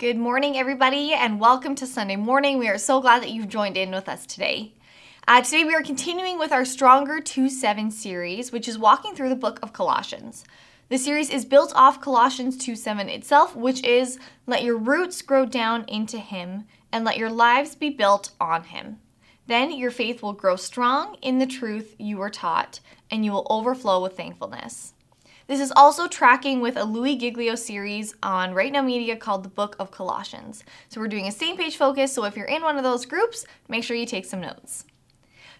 Good morning, everybody, and welcome to Sunday morning. We are so glad that you've joined in with us today. Uh, today, we are continuing with our Stronger 2 7 series, which is walking through the book of Colossians. The series is built off Colossians 2 7 itself, which is let your roots grow down into Him and let your lives be built on Him. Then your faith will grow strong in the truth you were taught, and you will overflow with thankfulness. This is also tracking with a Louis Giglio series on Right Now Media called The Book of Colossians. So we're doing a same page focus, so if you're in one of those groups, make sure you take some notes.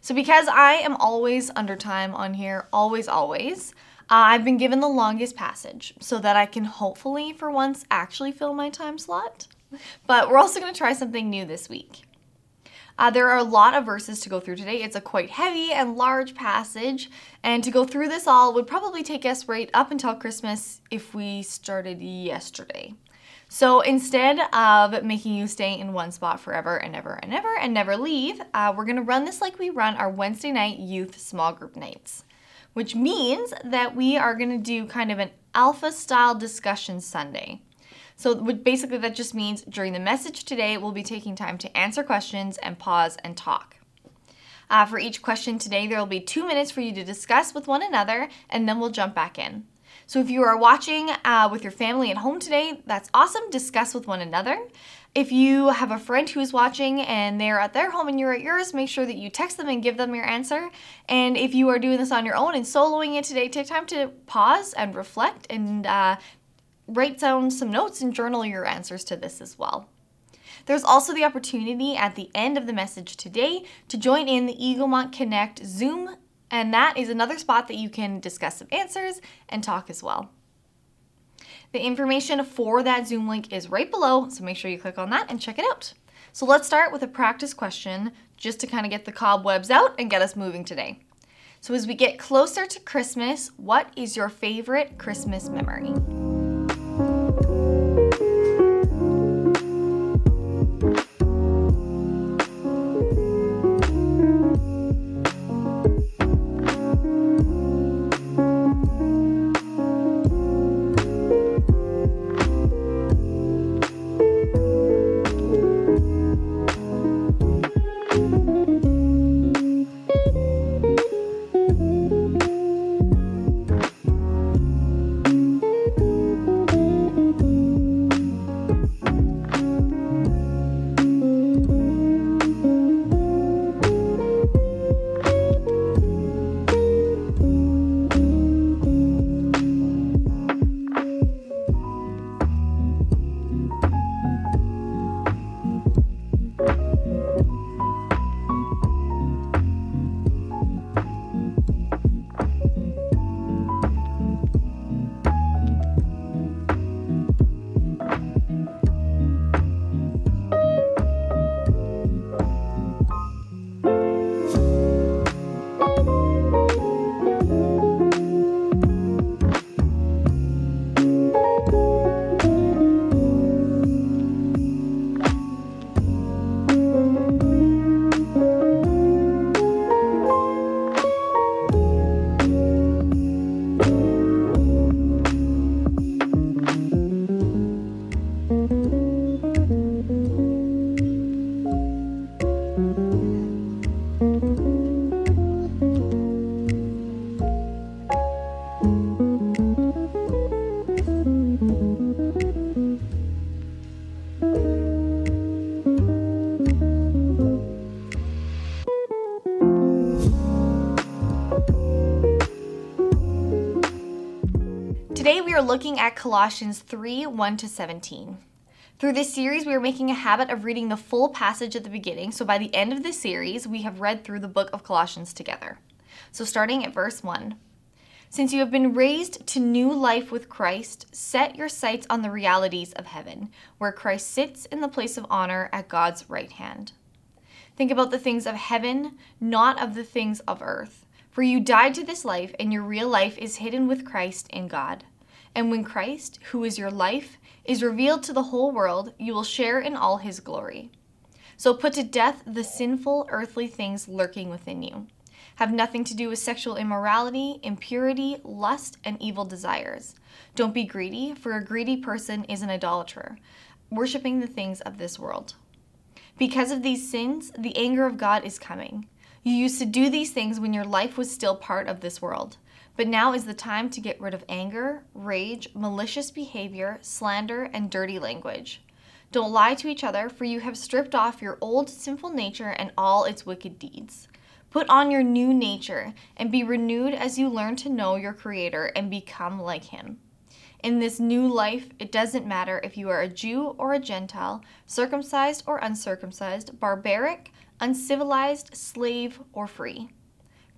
So, because I am always under time on here, always, always, uh, I've been given the longest passage so that I can hopefully, for once, actually fill my time slot. But we're also going to try something new this week. Uh, there are a lot of verses to go through today. It's a quite heavy and large passage, and to go through this all would probably take us right up until Christmas if we started yesterday. So instead of making you stay in one spot forever and ever and ever and never leave, uh, we're going to run this like we run our Wednesday night youth small group nights, which means that we are going to do kind of an alpha style discussion Sunday. So basically, that just means during the message today, we'll be taking time to answer questions and pause and talk. Uh, for each question today, there will be two minutes for you to discuss with one another, and then we'll jump back in. So if you are watching uh, with your family at home today, that's awesome. Discuss with one another. If you have a friend who's watching and they're at their home and you're at yours, make sure that you text them and give them your answer. And if you are doing this on your own and soloing it today, take time to pause and reflect and uh, write down some notes and journal your answers to this as well. There's also the opportunity at the end of the message today to join in the Eaglemont Connect Zoom and that is another spot that you can discuss some answers and talk as well. The information for that Zoom link is right below, so make sure you click on that and check it out. So let's start with a practice question just to kind of get the cobwebs out and get us moving today. So, as we get closer to Christmas, what is your favorite Christmas memory? Looking at Colossians 3 1 to 17. Through this series, we are making a habit of reading the full passage at the beginning, so by the end of this series, we have read through the book of Colossians together. So, starting at verse 1 Since you have been raised to new life with Christ, set your sights on the realities of heaven, where Christ sits in the place of honor at God's right hand. Think about the things of heaven, not of the things of earth. For you died to this life, and your real life is hidden with Christ in God. And when Christ, who is your life, is revealed to the whole world, you will share in all his glory. So put to death the sinful earthly things lurking within you. Have nothing to do with sexual immorality, impurity, lust, and evil desires. Don't be greedy, for a greedy person is an idolater, worshiping the things of this world. Because of these sins, the anger of God is coming. You used to do these things when your life was still part of this world. But now is the time to get rid of anger, rage, malicious behavior, slander, and dirty language. Don't lie to each other, for you have stripped off your old sinful nature and all its wicked deeds. Put on your new nature and be renewed as you learn to know your Creator and become like Him. In this new life, it doesn't matter if you are a Jew or a Gentile, circumcised or uncircumcised, barbaric, uncivilized, slave, or free.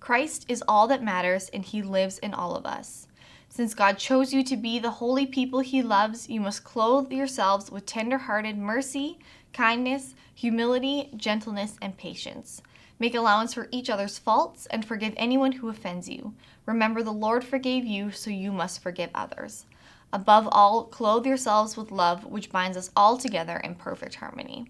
Christ is all that matters, and He lives in all of us. Since God chose you to be the holy people He loves, you must clothe yourselves with tender hearted mercy, kindness, humility, gentleness, and patience. Make allowance for each other's faults and forgive anyone who offends you. Remember, the Lord forgave you, so you must forgive others. Above all, clothe yourselves with love, which binds us all together in perfect harmony.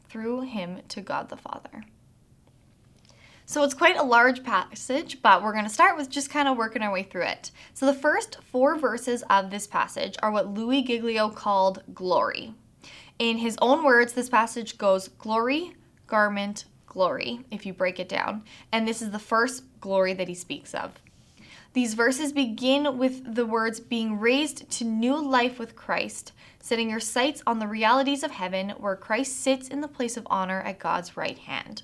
through him to God the Father. So it's quite a large passage, but we're going to start with just kind of working our way through it. So the first four verses of this passage are what Louis Giglio called glory. In his own words, this passage goes glory, garment, glory, if you break it down. And this is the first glory that he speaks of. These verses begin with the words being raised to new life with Christ, setting your sights on the realities of heaven where Christ sits in the place of honor at God's right hand.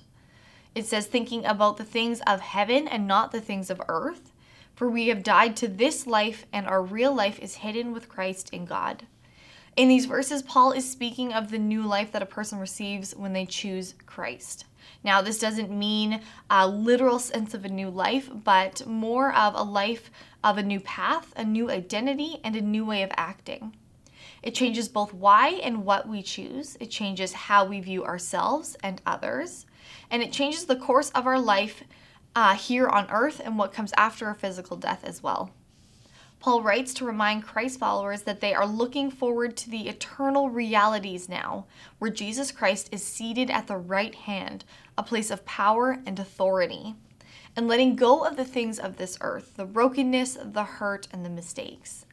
It says thinking about the things of heaven and not the things of earth, for we have died to this life and our real life is hidden with Christ in God. In these verses, Paul is speaking of the new life that a person receives when they choose Christ. Now, this doesn't mean a literal sense of a new life, but more of a life of a new path, a new identity, and a new way of acting. It changes both why and what we choose. It changes how we view ourselves and others. And it changes the course of our life uh, here on earth and what comes after a physical death as well. Paul writes to remind Christ followers that they are looking forward to the eternal realities now, where Jesus Christ is seated at the right hand, a place of power and authority, and letting go of the things of this earth, the brokenness, the hurt, and the mistakes.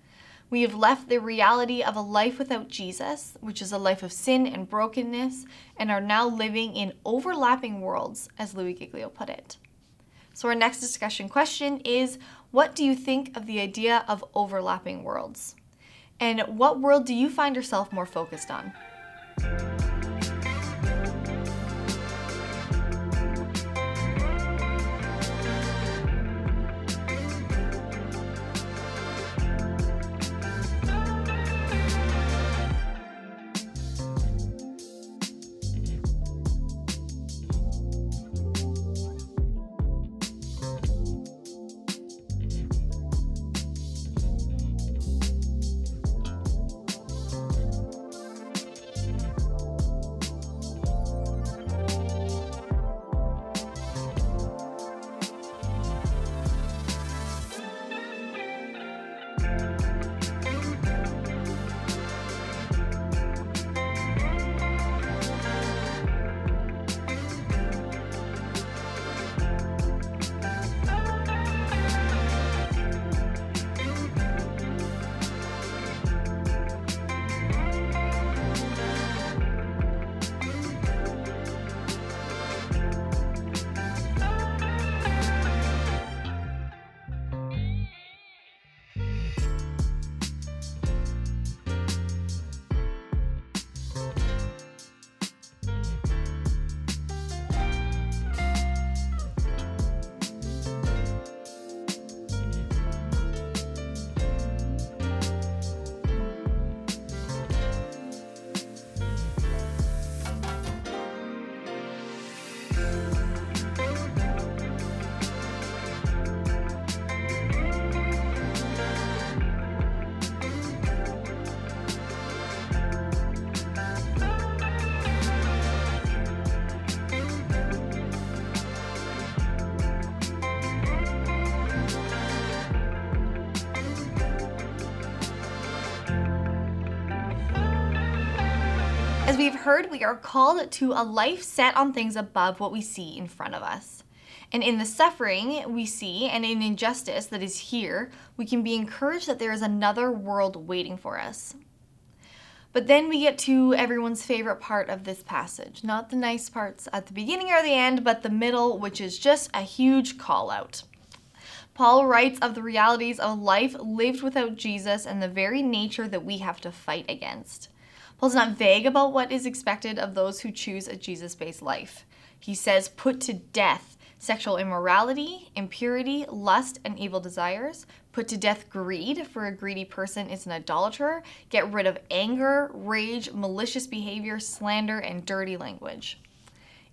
We have left the reality of a life without Jesus, which is a life of sin and brokenness, and are now living in overlapping worlds, as Louis Giglio put it. So, our next discussion question is What do you think of the idea of overlapping worlds? And what world do you find yourself more focused on? Heard, we are called to a life set on things above what we see in front of us. And in the suffering we see and in injustice that is here, we can be encouraged that there is another world waiting for us. But then we get to everyone's favorite part of this passage. Not the nice parts at the beginning or the end, but the middle, which is just a huge call out. Paul writes of the realities of life lived without Jesus and the very nature that we have to fight against. Paul's not vague about what is expected of those who choose a Jesus based life. He says, put to death sexual immorality, impurity, lust, and evil desires. Put to death greed, for a greedy person is an idolater. Get rid of anger, rage, malicious behavior, slander, and dirty language.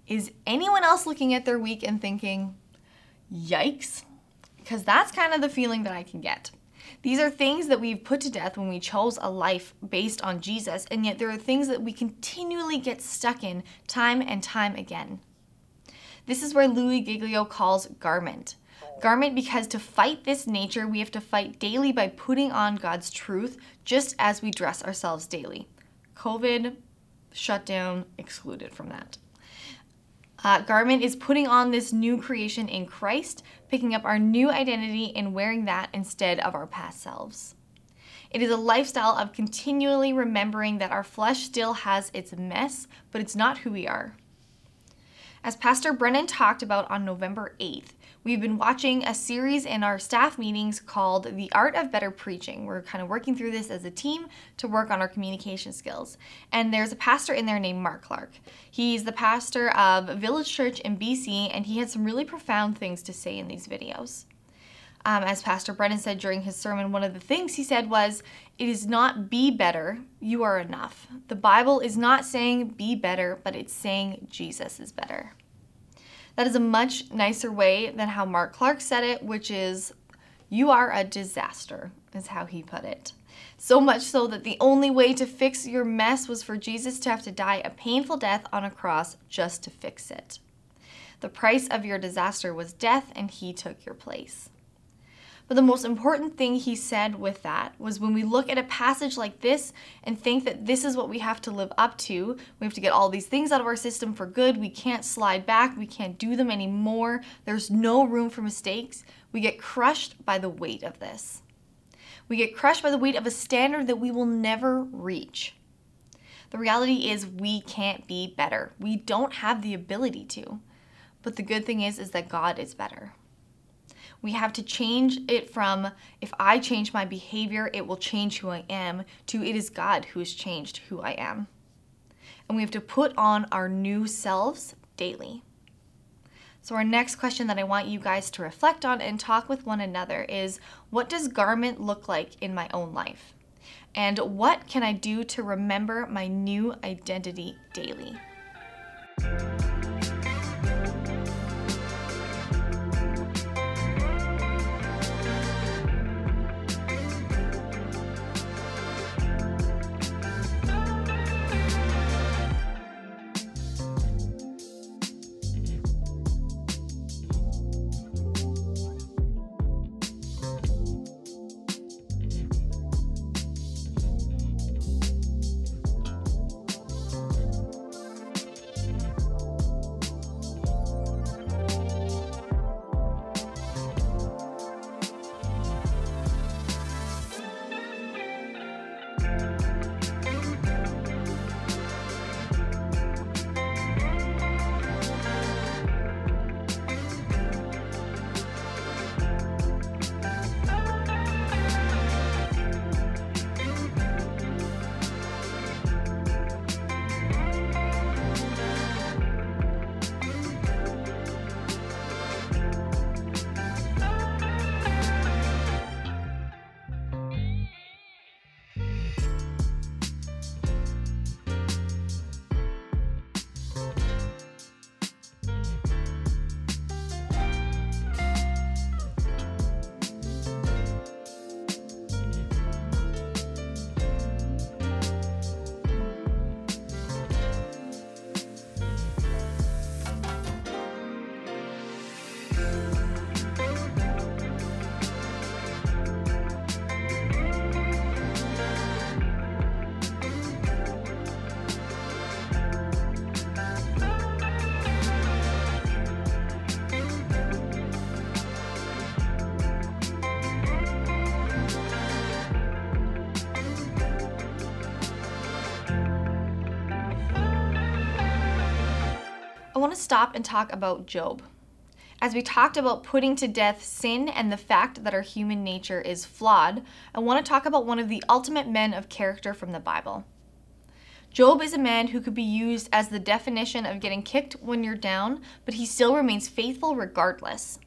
Is anyone else looking at their week and thinking, yikes? Because that's kind of the feeling that I can get. These are things that we've put to death when we chose a life based on Jesus, and yet there are things that we continually get stuck in time and time again. This is where Louis Giglio calls garment. Garment because to fight this nature, we have to fight daily by putting on God's truth, just as we dress ourselves daily. COVID, shutdown, excluded from that. Uh, garment is putting on this new creation in Christ, picking up our new identity and wearing that instead of our past selves. It is a lifestyle of continually remembering that our flesh still has its mess, but it's not who we are. As Pastor Brennan talked about on November 8th, we've been watching a series in our staff meetings called The Art of Better Preaching. We're kind of working through this as a team to work on our communication skills. And there's a pastor in there named Mark Clark. He's the pastor of Village Church in BC, and he had some really profound things to say in these videos. Um, as Pastor Brennan said during his sermon, one of the things he said was, It is not be better, you are enough. The Bible is not saying be better, but it's saying Jesus is better. That is a much nicer way than how Mark Clark said it, which is, You are a disaster, is how he put it. So much so that the only way to fix your mess was for Jesus to have to die a painful death on a cross just to fix it. The price of your disaster was death, and he took your place. But the most important thing he said with that was when we look at a passage like this and think that this is what we have to live up to, we have to get all these things out of our system for good, we can't slide back, we can't do them anymore, there's no room for mistakes, we get crushed by the weight of this. We get crushed by the weight of a standard that we will never reach. The reality is we can't be better. We don't have the ability to. But the good thing is is that God is better. We have to change it from if I change my behavior, it will change who I am, to it is God who has changed who I am. And we have to put on our new selves daily. So, our next question that I want you guys to reflect on and talk with one another is what does garment look like in my own life? And what can I do to remember my new identity daily? To stop and talk about Job. As we talked about putting to death sin and the fact that our human nature is flawed, I want to talk about one of the ultimate men of character from the Bible. Job is a man who could be used as the definition of getting kicked when you're down, but he still remains faithful regardless.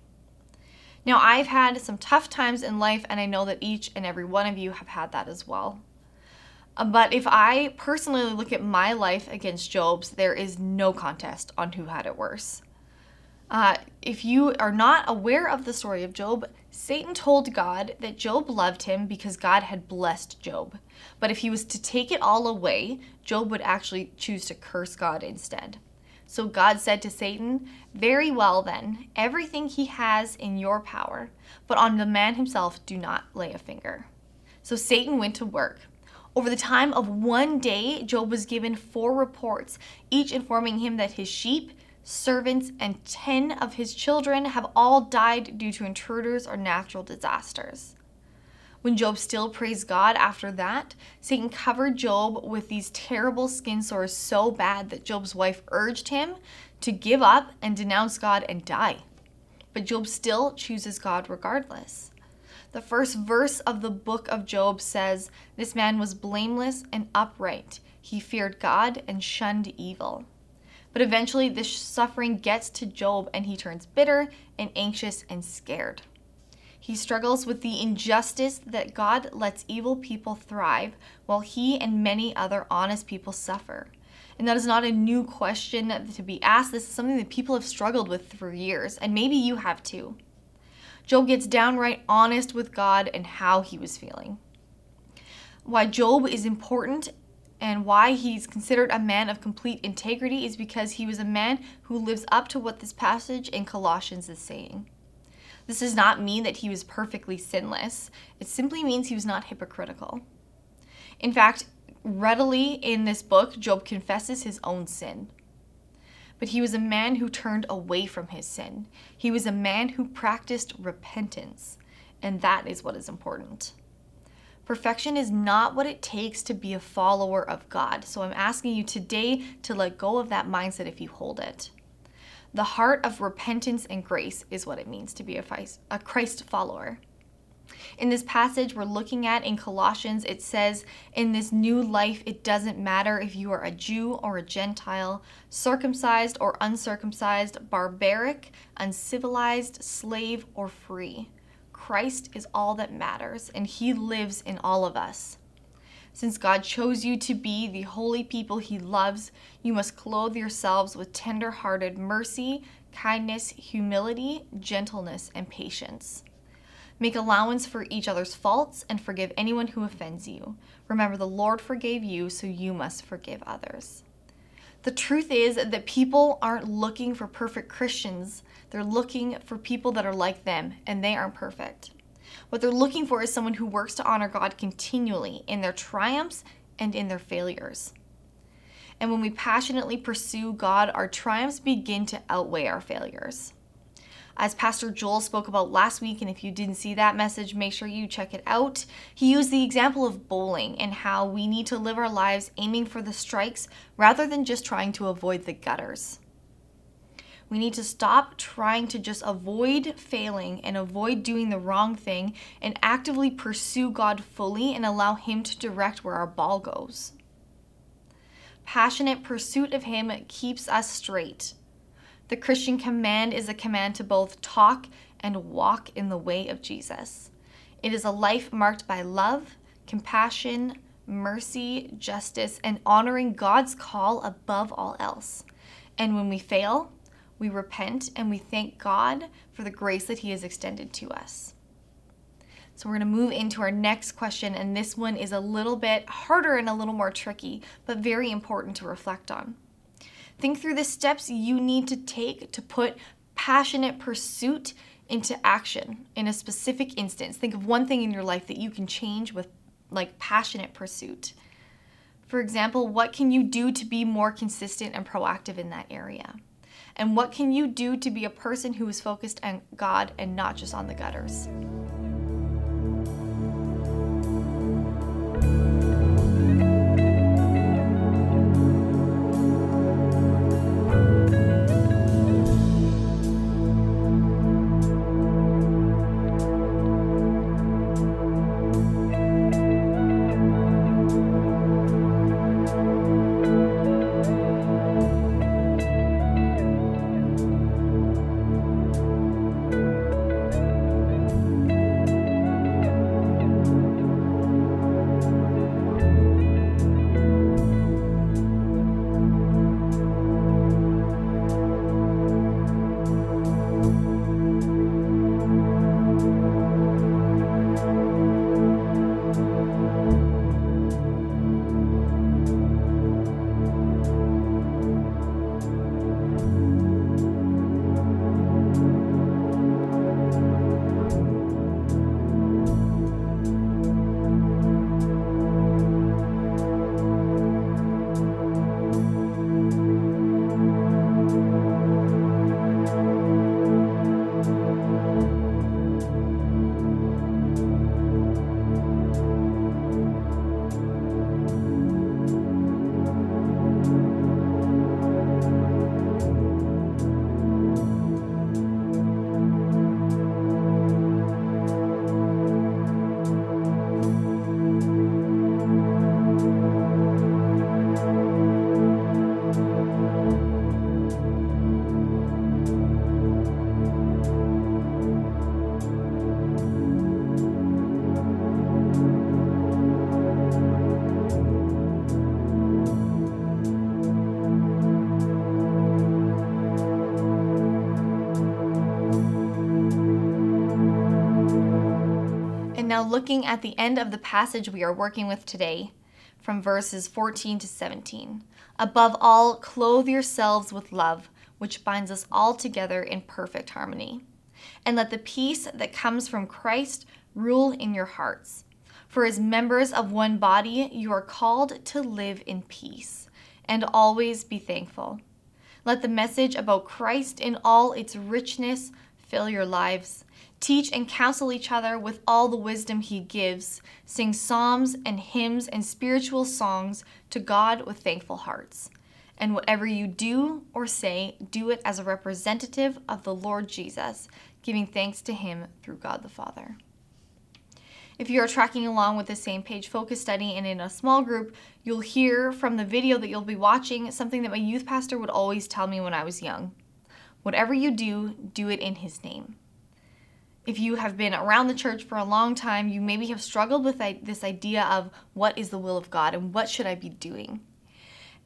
Now, I've had some tough times in life, and I know that each and every one of you have had that as well. But if I personally look at my life against Job's, there is no contest on who had it worse. Uh, if you are not aware of the story of Job, Satan told God that Job loved him because God had blessed Job. But if he was to take it all away, Job would actually choose to curse God instead. So God said to Satan, Very well then, everything he has in your power, but on the man himself do not lay a finger. So Satan went to work. Over the time of one day, Job was given four reports, each informing him that his sheep, servants, and 10 of his children have all died due to intruders or natural disasters. When Job still praised God after that, Satan covered Job with these terrible skin sores so bad that Job's wife urged him to give up and denounce God and die. But Job still chooses God regardless. The first verse of the book of Job says, This man was blameless and upright. He feared God and shunned evil. But eventually, this suffering gets to Job and he turns bitter and anxious and scared. He struggles with the injustice that God lets evil people thrive while he and many other honest people suffer. And that is not a new question to be asked. This is something that people have struggled with for years, and maybe you have too. Job gets downright honest with God and how he was feeling. Why Job is important and why he's considered a man of complete integrity is because he was a man who lives up to what this passage in Colossians is saying. This does not mean that he was perfectly sinless, it simply means he was not hypocritical. In fact, readily in this book, Job confesses his own sin. But he was a man who turned away from his sin. He was a man who practiced repentance, and that is what is important. Perfection is not what it takes to be a follower of God. So I'm asking you today to let go of that mindset if you hold it. The heart of repentance and grace is what it means to be a Christ follower. In this passage we're looking at in Colossians, it says, In this new life, it doesn't matter if you are a Jew or a Gentile, circumcised or uncircumcised, barbaric, uncivilized, slave or free. Christ is all that matters, and He lives in all of us. Since God chose you to be the holy people He loves, you must clothe yourselves with tender hearted mercy, kindness, humility, gentleness, and patience. Make allowance for each other's faults and forgive anyone who offends you. Remember, the Lord forgave you, so you must forgive others. The truth is that people aren't looking for perfect Christians. They're looking for people that are like them, and they aren't perfect. What they're looking for is someone who works to honor God continually in their triumphs and in their failures. And when we passionately pursue God, our triumphs begin to outweigh our failures. As Pastor Joel spoke about last week, and if you didn't see that message, make sure you check it out. He used the example of bowling and how we need to live our lives aiming for the strikes rather than just trying to avoid the gutters. We need to stop trying to just avoid failing and avoid doing the wrong thing and actively pursue God fully and allow Him to direct where our ball goes. Passionate pursuit of Him keeps us straight. The Christian command is a command to both talk and walk in the way of Jesus. It is a life marked by love, compassion, mercy, justice, and honoring God's call above all else. And when we fail, we repent and we thank God for the grace that He has extended to us. So, we're going to move into our next question, and this one is a little bit harder and a little more tricky, but very important to reflect on. Think through the steps you need to take to put passionate pursuit into action in a specific instance. Think of one thing in your life that you can change with like passionate pursuit. For example, what can you do to be more consistent and proactive in that area? And what can you do to be a person who is focused on God and not just on the gutters? Now, looking at the end of the passage we are working with today, from verses 14 to 17. Above all, clothe yourselves with love, which binds us all together in perfect harmony. And let the peace that comes from Christ rule in your hearts. For as members of one body, you are called to live in peace and always be thankful. Let the message about Christ in all its richness fill your lives. Teach and counsel each other with all the wisdom He gives. Sing psalms and hymns and spiritual songs to God with thankful hearts. And whatever you do or say, do it as a representative of the Lord Jesus, giving thanks to Him through God the Father. If you are tracking along with the same page focus study and in a small group, you'll hear from the video that you'll be watching something that my youth pastor would always tell me when I was young. Whatever you do, do it in His name. If you have been around the church for a long time, you maybe have struggled with this idea of what is the will of God and what should I be doing.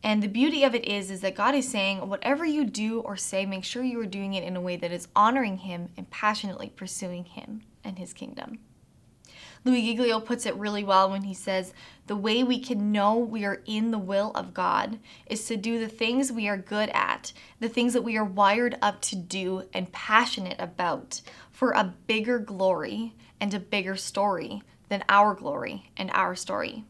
And the beauty of it is is that God is saying whatever you do or say, make sure you are doing it in a way that is honoring him and passionately pursuing him and his kingdom. Louis Giglio puts it really well when he says, The way we can know we are in the will of God is to do the things we are good at, the things that we are wired up to do and passionate about for a bigger glory and a bigger story than our glory and our story.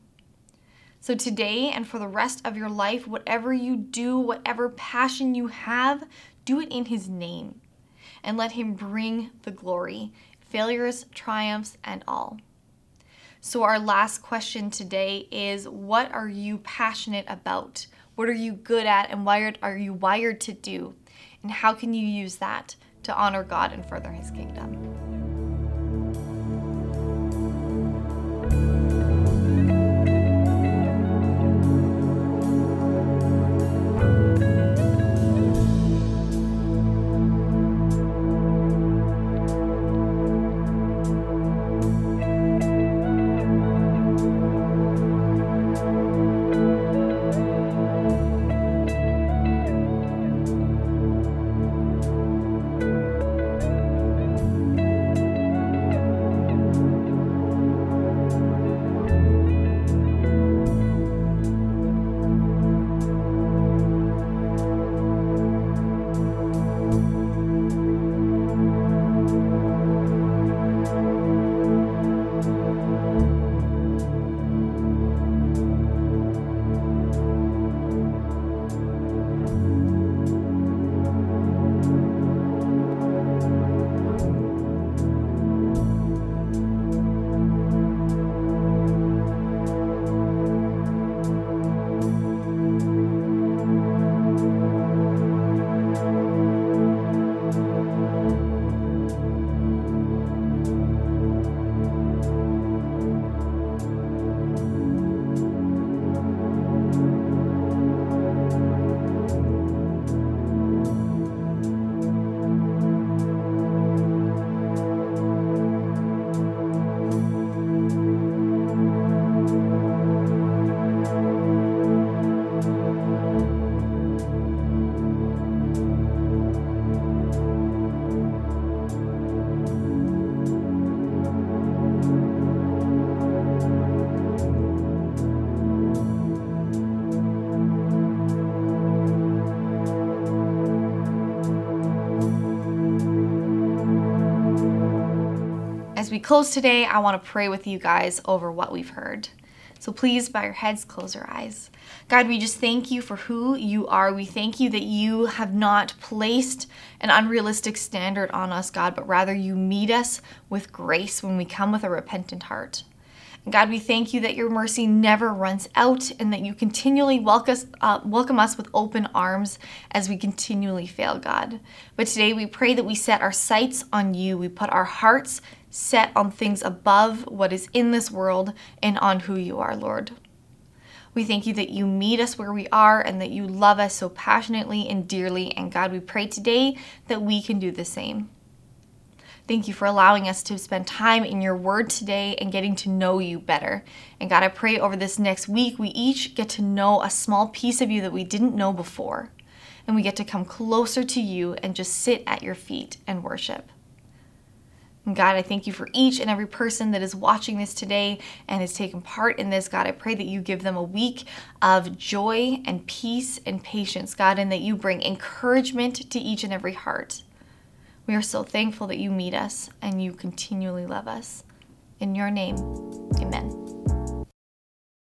So, today and for the rest of your life, whatever you do, whatever passion you have, do it in His name and let Him bring the glory, failures, triumphs, and all. So, our last question today is What are you passionate about? What are you good at and wired are you wired to do? And how can you use that to honor God and further his kingdom? We close today, I want to pray with you guys over what we've heard. So please, bow your heads, close your eyes. God, we just thank you for who you are. We thank you that you have not placed an unrealistic standard on us, God, but rather you meet us with grace when we come with a repentant heart. God, we thank you that your mercy never runs out and that you continually welcome us, uh, welcome us with open arms as we continually fail, God. But today we pray that we set our sights on you. We put our hearts set on things above what is in this world and on who you are, Lord. We thank you that you meet us where we are and that you love us so passionately and dearly. And God, we pray today that we can do the same. Thank you for allowing us to spend time in your word today and getting to know you better. And God, I pray over this next week, we each get to know a small piece of you that we didn't know before. And we get to come closer to you and just sit at your feet and worship. And God, I thank you for each and every person that is watching this today and has taken part in this. God, I pray that you give them a week of joy and peace and patience, God, and that you bring encouragement to each and every heart. We are so thankful that you meet us and you continually love us. In your name, amen.